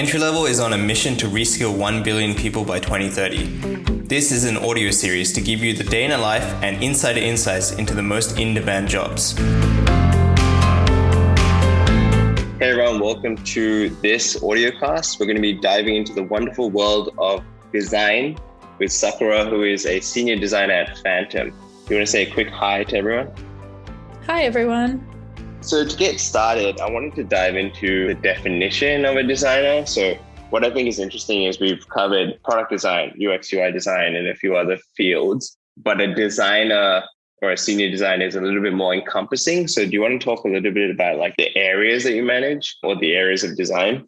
EntryLevel is on a mission to reskill 1 billion people by 2030. This is an audio series to give you the day in a life and insider insights into the most in demand jobs. Hey everyone, welcome to this audio cast. We're going to be diving into the wonderful world of design with Sakura, who is a senior designer at Phantom. You want to say a quick hi to everyone? Hi, everyone. So, to get started, I wanted to dive into the definition of a designer. So, what I think is interesting is we've covered product design, UX, UI design, and a few other fields, but a designer or a senior designer is a little bit more encompassing. So, do you want to talk a little bit about like the areas that you manage or the areas of design?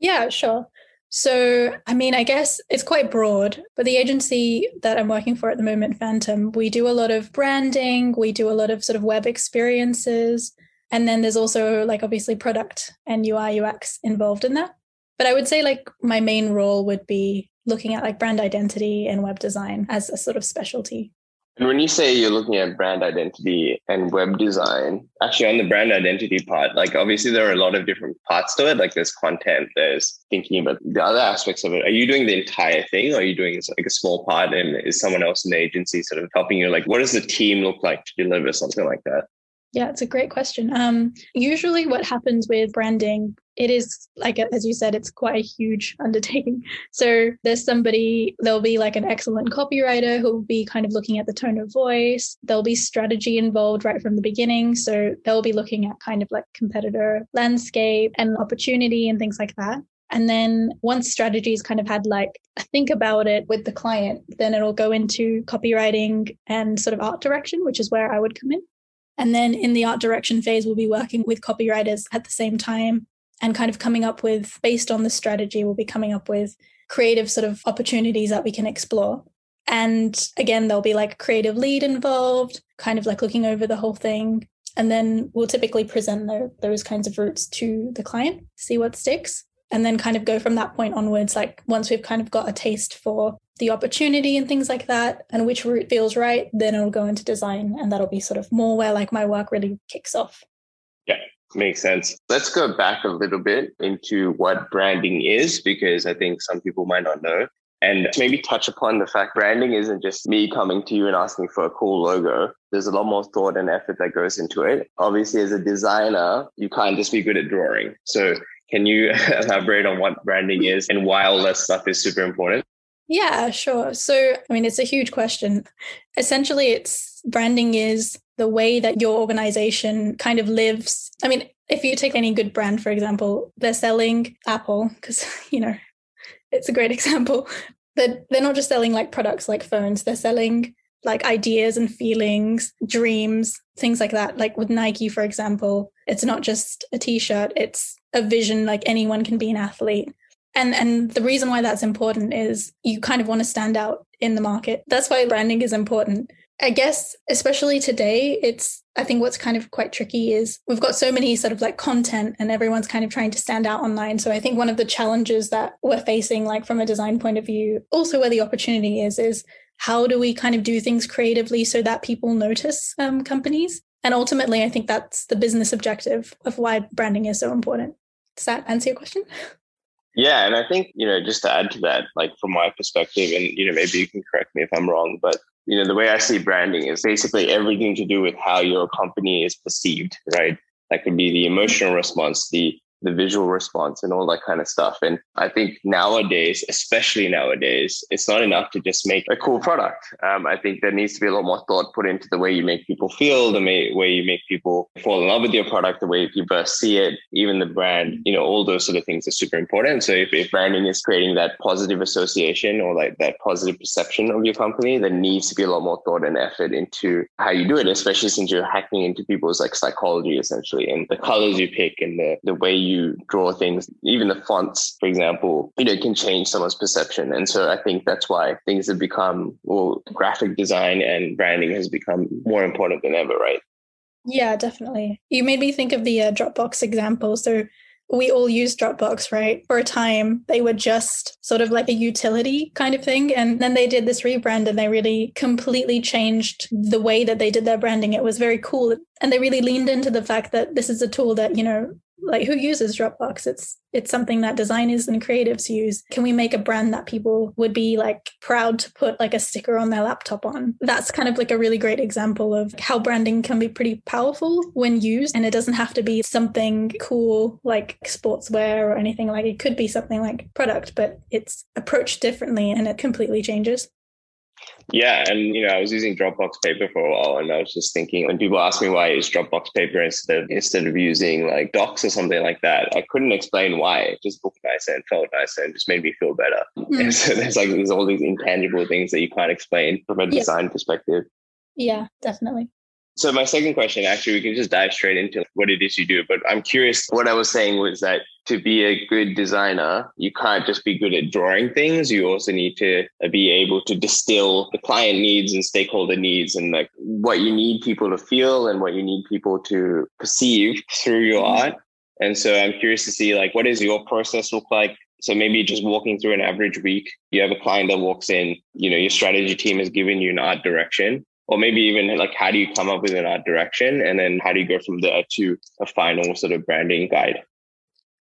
Yeah, sure. So, I mean, I guess it's quite broad, but the agency that I'm working for at the moment, Phantom, we do a lot of branding, we do a lot of sort of web experiences. And then there's also like obviously product and UI UX involved in that. But I would say like my main role would be looking at like brand identity and web design as a sort of specialty. And when you say you're looking at brand identity and web design, actually on the brand identity part, like obviously there are a lot of different parts to it. Like there's content, there's thinking about the other aspects of it. Are you doing the entire thing or are you doing like a small part and is someone else in the agency sort of helping you? Like what does the team look like to deliver something like that? Yeah, it's a great question. Um, usually, what happens with branding, it is like as you said, it's quite a huge undertaking. So there's somebody, there'll be like an excellent copywriter who will be kind of looking at the tone of voice. There'll be strategy involved right from the beginning. So they'll be looking at kind of like competitor landscape and opportunity and things like that. And then once strategies kind of had like a think about it with the client, then it'll go into copywriting and sort of art direction, which is where I would come in. And then in the art direction phase, we'll be working with copywriters at the same time and kind of coming up with, based on the strategy, we'll be coming up with creative sort of opportunities that we can explore. And again, there'll be like creative lead involved, kind of like looking over the whole thing. And then we'll typically present the, those kinds of routes to the client, see what sticks and then kind of go from that point onwards like once we've kind of got a taste for the opportunity and things like that and which route feels right then it'll go into design and that'll be sort of more where like my work really kicks off yeah makes sense let's go back a little bit into what branding is because i think some people might not know and maybe touch upon the fact branding isn't just me coming to you and asking for a cool logo. There's a lot more thought and effort that goes into it. Obviously, as a designer, you can't just be good at drawing. So can you elaborate on what branding is and why all that stuff is super important? Yeah, sure. So, I mean, it's a huge question. Essentially, it's branding is the way that your organization kind of lives. I mean, if you take any good brand, for example, they're selling Apple because, you know, it's a great example. But they're not just selling like products like phones, they're selling like ideas and feelings, dreams, things like that. Like with Nike, for example, it's not just a t shirt, it's a vision like anyone can be an athlete. And and the reason why that's important is you kind of want to stand out in the market. That's why branding is important. I guess especially today, it's I think what's kind of quite tricky is we've got so many sort of like content and everyone's kind of trying to stand out online. So I think one of the challenges that we're facing, like from a design point of view, also where the opportunity is, is how do we kind of do things creatively so that people notice um, companies? And ultimately, I think that's the business objective of why branding is so important. Does that answer your question? Yeah, and I think, you know, just to add to that, like from my perspective, and, you know, maybe you can correct me if I'm wrong, but, you know, the way I see branding is basically everything to do with how your company is perceived, right? That could be the emotional response, the the visual response and all that kind of stuff. And I think nowadays, especially nowadays, it's not enough to just make a cool product. Um, I think there needs to be a lot more thought put into the way you make people feel, the way, way you make people fall in love with your product, the way people see it, even the brand, you know, all those sort of things are super important. So if, if branding is creating that positive association or like that positive perception of your company, there needs to be a lot more thought and effort into how you do it, especially since you're hacking into people's like psychology essentially and the colors you pick and the, the way you you draw things, even the fonts, for example, you know, can change someone's perception. And so I think that's why things have become, well, graphic design and branding has become more important than ever, right? Yeah, definitely. You made me think of the uh, Dropbox example. So we all use Dropbox, right? For a time, they were just sort of like a utility kind of thing. And then they did this rebrand and they really completely changed the way that they did their branding. It was very cool. And they really leaned into the fact that this is a tool that, you know, like who uses Dropbox? It's it's something that designers and creatives use. Can we make a brand that people would be like proud to put like a sticker on their laptop on? That's kind of like a really great example of how branding can be pretty powerful when used and it doesn't have to be something cool like sportswear or anything like it could be something like product, but it's approached differently and it completely changes. Yeah, and you know, I was using Dropbox Paper for a while, and I was just thinking when people ask me why I use Dropbox Paper instead of, instead of using like Docs or something like that, I couldn't explain why. It just looked nicer and felt nicer and just made me feel better. Mm. And so there's like there's all these intangible things that you can't explain from a design perspective. Yeah, definitely. So my second question, actually, we can just dive straight into what it is you do. But I'm curious. What I was saying was that to be a good designer, you can't just be good at drawing things. You also need to be able to distill the client needs and stakeholder needs and like what you need people to feel and what you need people to perceive through your mm-hmm. art. And so I'm curious to see like what does your process look like? So maybe just walking through an average week, you have a client that walks in, you know, your strategy team has given you an art direction or maybe even like how do you come up with an art direction? And then how do you go from there to a final sort of branding guide?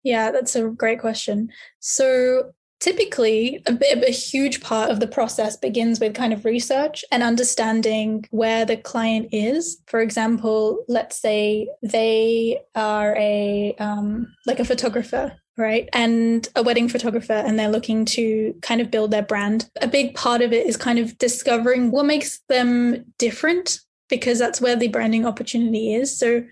Yeah that's a great question. So typically a, bit, a huge part of the process begins with kind of research and understanding where the client is. For example let's say they are a um, like a photographer right? And a wedding photographer, and they're looking to kind of build their brand. A big part of it is kind of discovering what makes them different, because that's where the branding opportunity is. So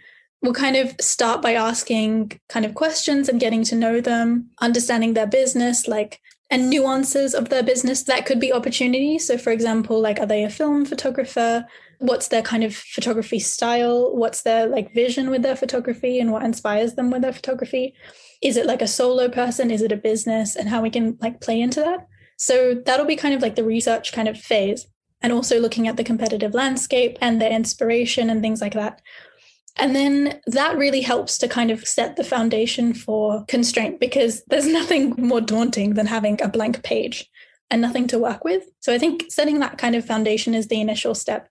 we'll kind of start by asking kind of questions and getting to know them, understanding their business, like and nuances of their business that could be opportunities. So, for example, like, are they a film photographer? What's their kind of photography style? What's their like vision with their photography and what inspires them with their photography? Is it like a solo person is it a business and how we can like play into that so that'll be kind of like the research kind of phase and also looking at the competitive landscape and the inspiration and things like that and then that really helps to kind of set the foundation for constraint because there's nothing more daunting than having a blank page and nothing to work with. So I think setting that kind of foundation is the initial step.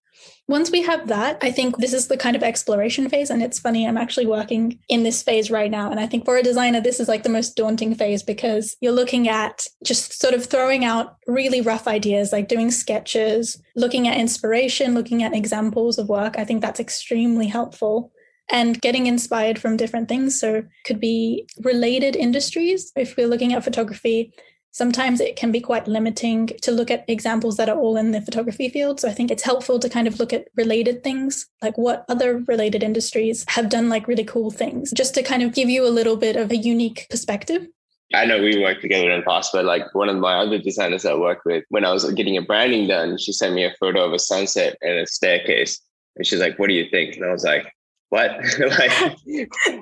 Once we have that, I think this is the kind of exploration phase. And it's funny, I'm actually working in this phase right now. And I think for a designer, this is like the most daunting phase because you're looking at just sort of throwing out really rough ideas, like doing sketches, looking at inspiration, looking at examples of work. I think that's extremely helpful and getting inspired from different things. So could be related industries. If we're looking at photography, sometimes it can be quite limiting to look at examples that are all in the photography field. So I think it's helpful to kind of look at related things, like what other related industries have done like really cool things, just to kind of give you a little bit of a unique perspective. I know we worked together in the past, but like one of my other designers I worked with, when I was getting a branding done, she sent me a photo of a sunset and a staircase. And she's like, What do you think? And I was like, what? like,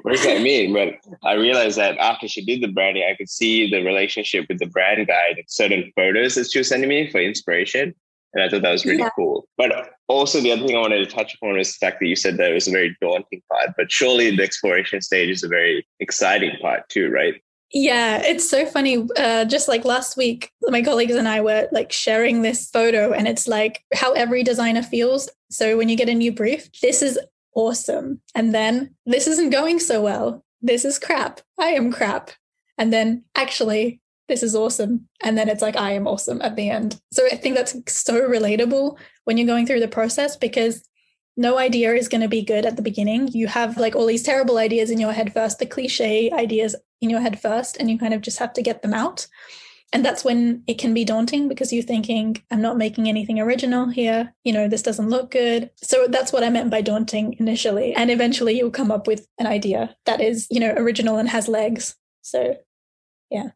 what does that mean? But I realized that after she did the branding, I could see the relationship with the brand guide and certain photos that she was sending me for inspiration. And I thought that was really yeah. cool. But also, the other thing I wanted to touch upon is the fact that you said that it was a very daunting part, but surely the exploration stage is a very exciting part too, right? Yeah, it's so funny. Uh, just like last week, my colleagues and I were like sharing this photo, and it's like how every designer feels. So when you get a new brief, this is awesome. And then this isn't going so well. This is crap. I am crap. And then actually, this is awesome. And then it's like, I am awesome at the end. So I think that's so relatable when you're going through the process because no idea is going to be good at the beginning. You have like all these terrible ideas in your head first, the cliche ideas in your head first, and you kind of just have to get them out. And that's when it can be daunting because you're thinking, I'm not making anything original here. You know, this doesn't look good. So that's what I meant by daunting initially. And eventually you'll come up with an idea that is, you know, original and has legs. So, yeah.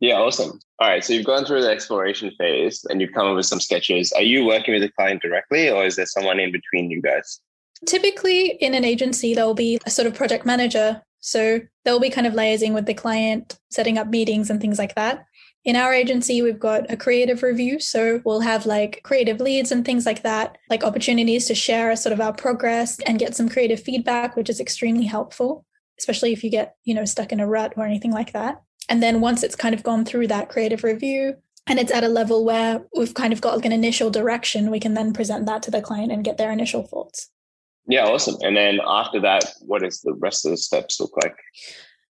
Yeah, awesome. All right. So you've gone through the exploration phase and you've come up with some sketches. Are you working with the client directly or is there someone in between you guys? Typically, in an agency, there'll be a sort of project manager. So they'll be kind of liaising with the client, setting up meetings and things like that. In our agency, we've got a creative review. So we'll have like creative leads and things like that, like opportunities to share sort of our progress and get some creative feedback, which is extremely helpful, especially if you get, you know, stuck in a rut or anything like that. And then once it's kind of gone through that creative review and it's at a level where we've kind of got like an initial direction, we can then present that to the client and get their initial thoughts. Yeah, awesome. And then after that, what does the rest of the steps look like?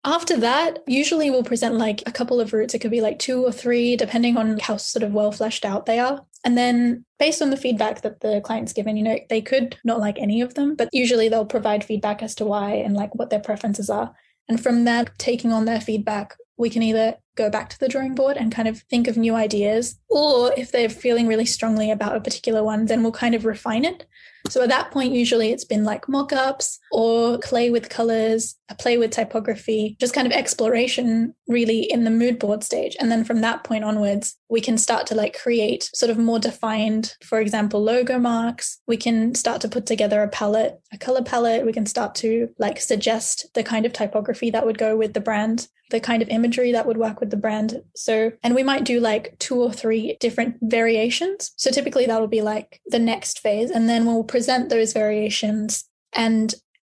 After that, usually we'll present like a couple of routes. It could be like two or three, depending on how sort of well fleshed out they are. And then based on the feedback that the client's given, you know, they could not like any of them, but usually they'll provide feedback as to why and like what their preferences are. And from that, taking on their feedback, we can either go back to the drawing board and kind of think of new ideas, or if they're feeling really strongly about a particular one, then we'll kind of refine it. So at that point, usually it's been like mock ups or play with colors, a play with typography, just kind of exploration really in the mood board stage. And then from that point onwards, we can start to like create sort of more defined, for example, logo marks. We can start to put together a palette, a color palette. We can start to like suggest the kind of typography that would go with the brand, the kind of imagery that would work with the brand. So, and we might do like two or three different variations. So typically that'll be like the next phase. And then we'll present those variations and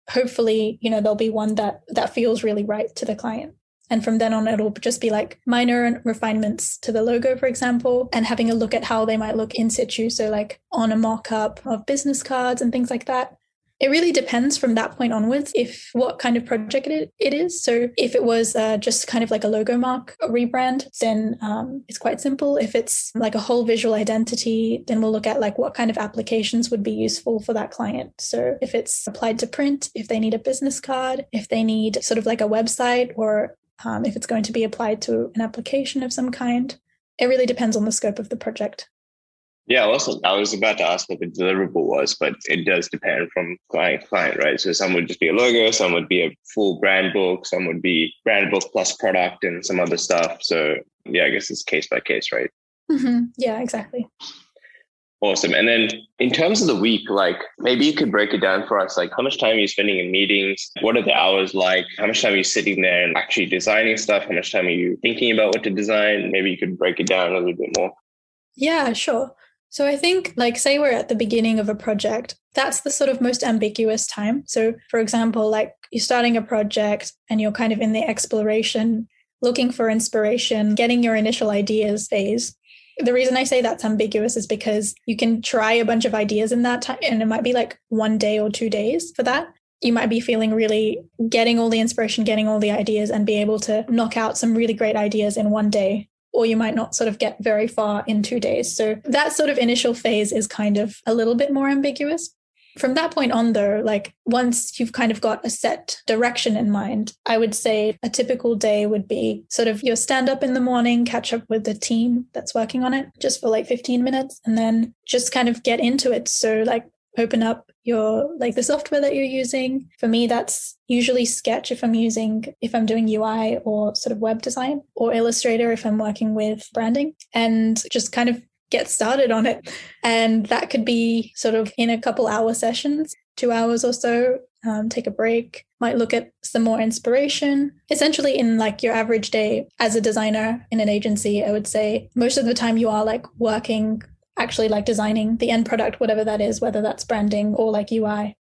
hopefully, you know, there'll be one that that feels really right to the client. And from then on, it'll just be like minor refinements to the logo, for example, and having a look at how they might look in situ. So, like on a mock up of business cards and things like that. It really depends from that point onwards if what kind of project it, it is. So if it was uh, just kind of like a logo mark a rebrand, then um, it's quite simple. If it's like a whole visual identity, then we'll look at like what kind of applications would be useful for that client. So if it's applied to print, if they need a business card, if they need sort of like a website or um, if it's going to be applied to an application of some kind. It really depends on the scope of the project. Yeah, also I was about to ask what the deliverable was, but it does depend from client to client, right? So some would just be a logo, some would be a full brand book, some would be brand book plus product and some other stuff. So yeah, I guess it's case by case, right? Mm-hmm. Yeah, exactly. Awesome. And then in terms of the week, like maybe you could break it down for us. Like how much time are you spending in meetings? What are the hours like? How much time are you sitting there and actually designing stuff? How much time are you thinking about what to design? Maybe you could break it down a little bit more. Yeah, sure. So I think, like, say we're at the beginning of a project, that's the sort of most ambiguous time. So, for example, like you're starting a project and you're kind of in the exploration, looking for inspiration, getting your initial ideas phase. The reason I say that's ambiguous is because you can try a bunch of ideas in that time, and it might be like one day or two days for that. You might be feeling really getting all the inspiration, getting all the ideas, and be able to knock out some really great ideas in one day or you might not sort of get very far in two days. So that sort of initial phase is kind of a little bit more ambiguous. From that point on, though, like once you've kind of got a set direction in mind, I would say a typical day would be sort of your stand up in the morning, catch up with the team that's working on it just for like 15 minutes, and then just kind of get into it. So, like, open up your like the software that you're using. For me, that's usually Sketch if I'm using if I'm doing UI or sort of web design, or Illustrator if I'm working with branding, and just kind of get started on it. And that could be sort of in a couple hour sessions, two hours or so. Um, take a break, might look at some more inspiration. Essentially, in like your average day as a designer in an agency, I would say most of the time you are like working actually like designing the end product, whatever that is, whether that's branding or like UI.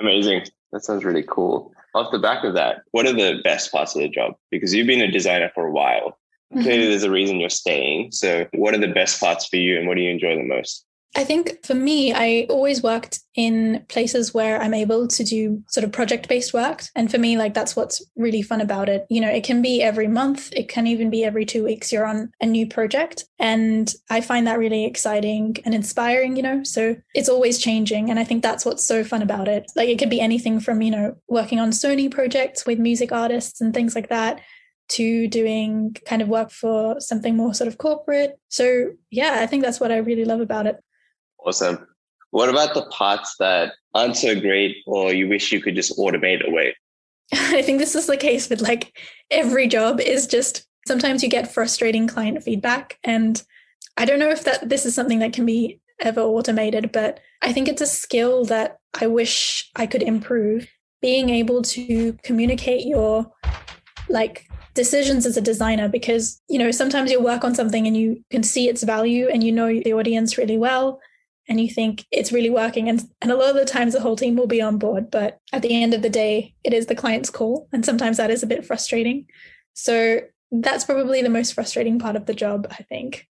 Amazing. That sounds really cool. Off the back of that, what are the best parts of the job? Because you've been a designer for a while. Mm-hmm. Clearly, there's a reason you're staying. So, what are the best parts for you and what do you enjoy the most? I think for me, I always worked in places where I'm able to do sort of project based work. And for me, like that's what's really fun about it. You know, it can be every month, it can even be every two weeks you're on a new project. And I find that really exciting and inspiring, you know. So it's always changing. And I think that's what's so fun about it. Like it could be anything from, you know, working on Sony projects with music artists and things like that to doing kind of work for something more sort of corporate. So, yeah, I think that's what I really love about it. Awesome. What about the parts that aren't so great or you wish you could just automate away? I think this is the case with like every job is just sometimes you get frustrating client feedback and I don't know if that this is something that can be ever automated but I think it's a skill that I wish I could improve being able to communicate your like decisions as a designer because you know sometimes you work on something and you can see its value and you know the audience really well and you think it's really working. And, and a lot of the times the whole team will be on board, but at the end of the day, it is the client's call. And sometimes that is a bit frustrating. So that's probably the most frustrating part of the job, I think.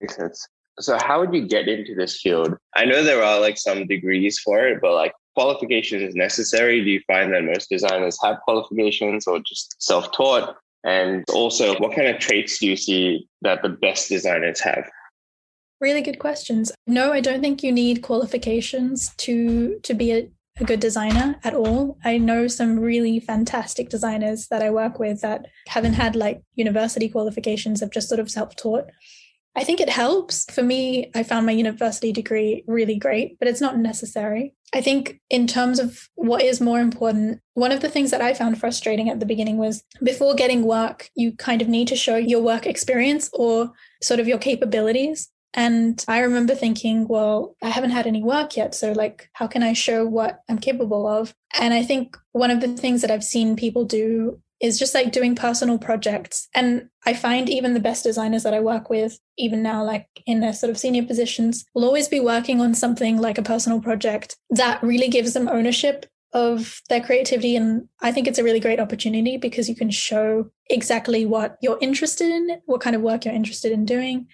Makes sense. So how would you get into this field? I know there are like some degrees for it, but like qualifications is necessary? Do you find that most designers have qualifications or just self taught? And also, what kind of traits do you see that the best designers have? Really good questions. No, I don't think you need qualifications to to be a, a good designer at all. I know some really fantastic designers that I work with that haven't had like university qualifications, have just sort of self-taught. I think it helps. For me, I found my university degree really great, but it's not necessary. I think, in terms of what is more important, one of the things that I found frustrating at the beginning was before getting work, you kind of need to show your work experience or sort of your capabilities. And I remember thinking, well, I haven't had any work yet. So, like, how can I show what I'm capable of? And I think one of the things that I've seen people do is just like doing personal projects. And I find even the best designers that I work with, even now, like in their sort of senior positions, will always be working on something like a personal project that really gives them ownership of their creativity. And I think it's a really great opportunity because you can show exactly what you're interested in, what kind of work you're interested in doing,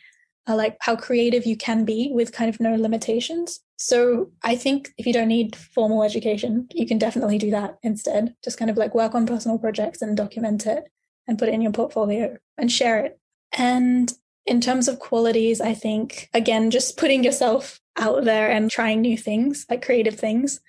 uh, like how creative you can be with kind of no limitations. So I think if you don't need formal education, you can definitely do that instead. Just kind of like work on personal projects and document it and put it in your portfolio and share it. And in terms of qualities, I think, again, just putting yourself out there and trying new things, like creative things.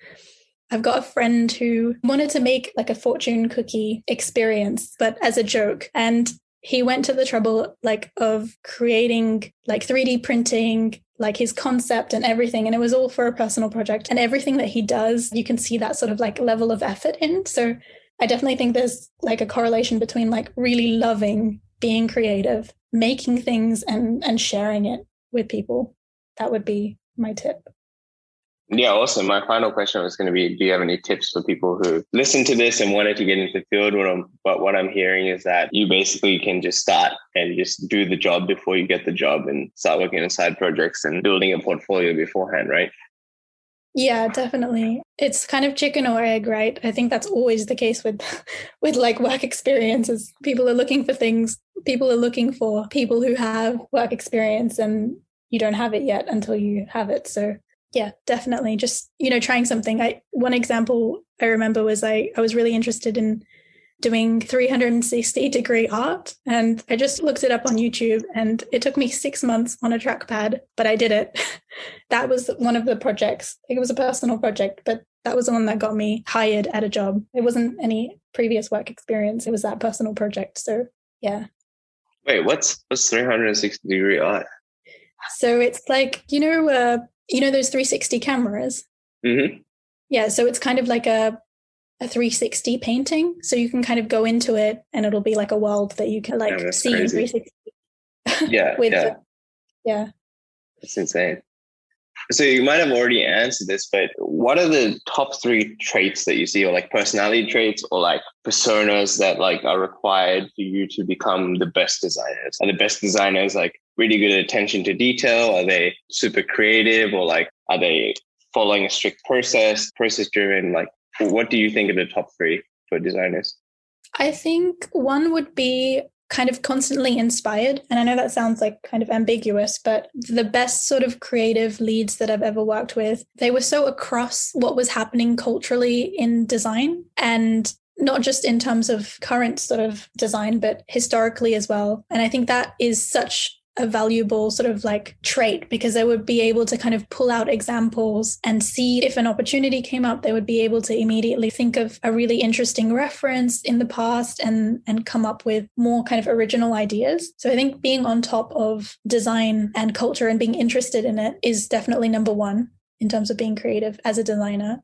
I've got a friend who wanted to make like a fortune cookie experience, but as a joke. And he went to the trouble like of creating like 3D printing like his concept and everything and it was all for a personal project. And everything that he does you can see that sort of like level of effort in. So I definitely think there's like a correlation between like really loving being creative making things and and sharing it with people. That would be my tip yeah, awesome. My final question was going to be: Do you have any tips for people who listen to this and wanted to get into the field? What I'm, but what I'm hearing is that you basically can just start and just do the job before you get the job, and start working on side projects and building a portfolio beforehand, right? Yeah, definitely. It's kind of chicken or egg, right? I think that's always the case with with like work experiences. People are looking for things. People are looking for people who have work experience and you don't have it yet until you have it. So yeah definitely. Just you know trying something. I one example i remember was i i was really interested in doing 360 degree art and i just looked it up on youtube and it took me six months on a trackpad but i did it. That was one of the projects. It was a personal project but that was the one that got me hired at a job. It wasn't any previous work experience. It was that personal project so yeah. Wait what's what's 360 degree art? So it's like you know uh, you know those 360 cameras? Mm-hmm. yeah so it's kind of like a a 360 painting. So you can kind of go into it and it'll be like a world that you can like see in 360 yeah with yeah. The, yeah. That's insane. So you might have already answered this but what are the top three traits that you see or like personality traits or like personas that like are required for you to become the best designers? And the best designers like really good attention to detail? Are they super creative or like are they following a strict process, process driven? Like what do you think are the top three for designers? I think one would be kind of constantly inspired. And I know that sounds like kind of ambiguous, but the best sort of creative leads that I've ever worked with, they were so across what was happening culturally in design and not just in terms of current sort of design, but historically as well. And I think that is such a valuable sort of like trait because they would be able to kind of pull out examples and see if an opportunity came up they would be able to immediately think of a really interesting reference in the past and and come up with more kind of original ideas. So i think being on top of design and culture and being interested in it is definitely number 1 in terms of being creative as a designer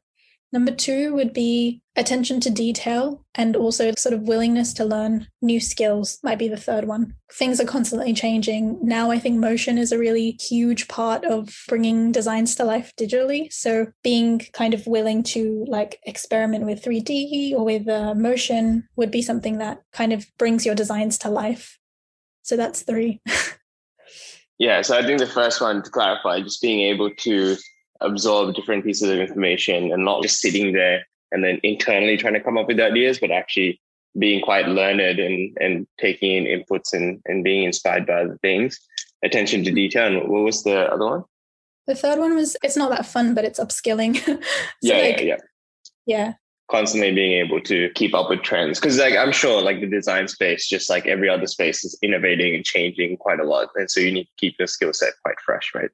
Number two would be attention to detail and also sort of willingness to learn new skills, might be the third one. Things are constantly changing. Now, I think motion is a really huge part of bringing designs to life digitally. So, being kind of willing to like experiment with 3D or with uh, motion would be something that kind of brings your designs to life. So, that's three. yeah. So, I think the first one to clarify, just being able to absorb different pieces of information and not just sitting there and then internally trying to come up with ideas, but actually being quite learned and, and taking in inputs and, and being inspired by other things. Attention to detail. And what was the other one? The third one was it's not that fun, but it's upskilling. so yeah, like, yeah, yeah. Yeah. Constantly being able to keep up with trends. Cause like I'm sure like the design space, just like every other space, is innovating and changing quite a lot. And so you need to keep your skill set quite fresh, right?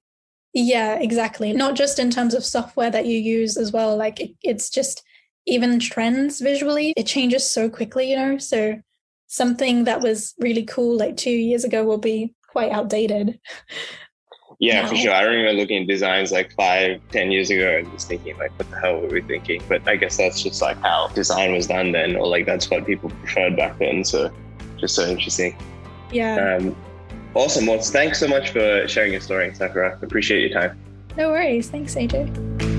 Yeah, exactly. Not just in terms of software that you use as well. Like it, it's just even trends visually, it changes so quickly, you know? So something that was really cool like two years ago will be quite outdated. Yeah, now. for sure. I remember looking at designs like five, ten years ago and just thinking like, what the hell were we thinking? But I guess that's just like how design was done then, or like that's what people preferred back then. So just so interesting. Yeah. Um, awesome. Well, thanks so much for sharing your story, Sakura. Appreciate your time. No worries. Thanks, AJ.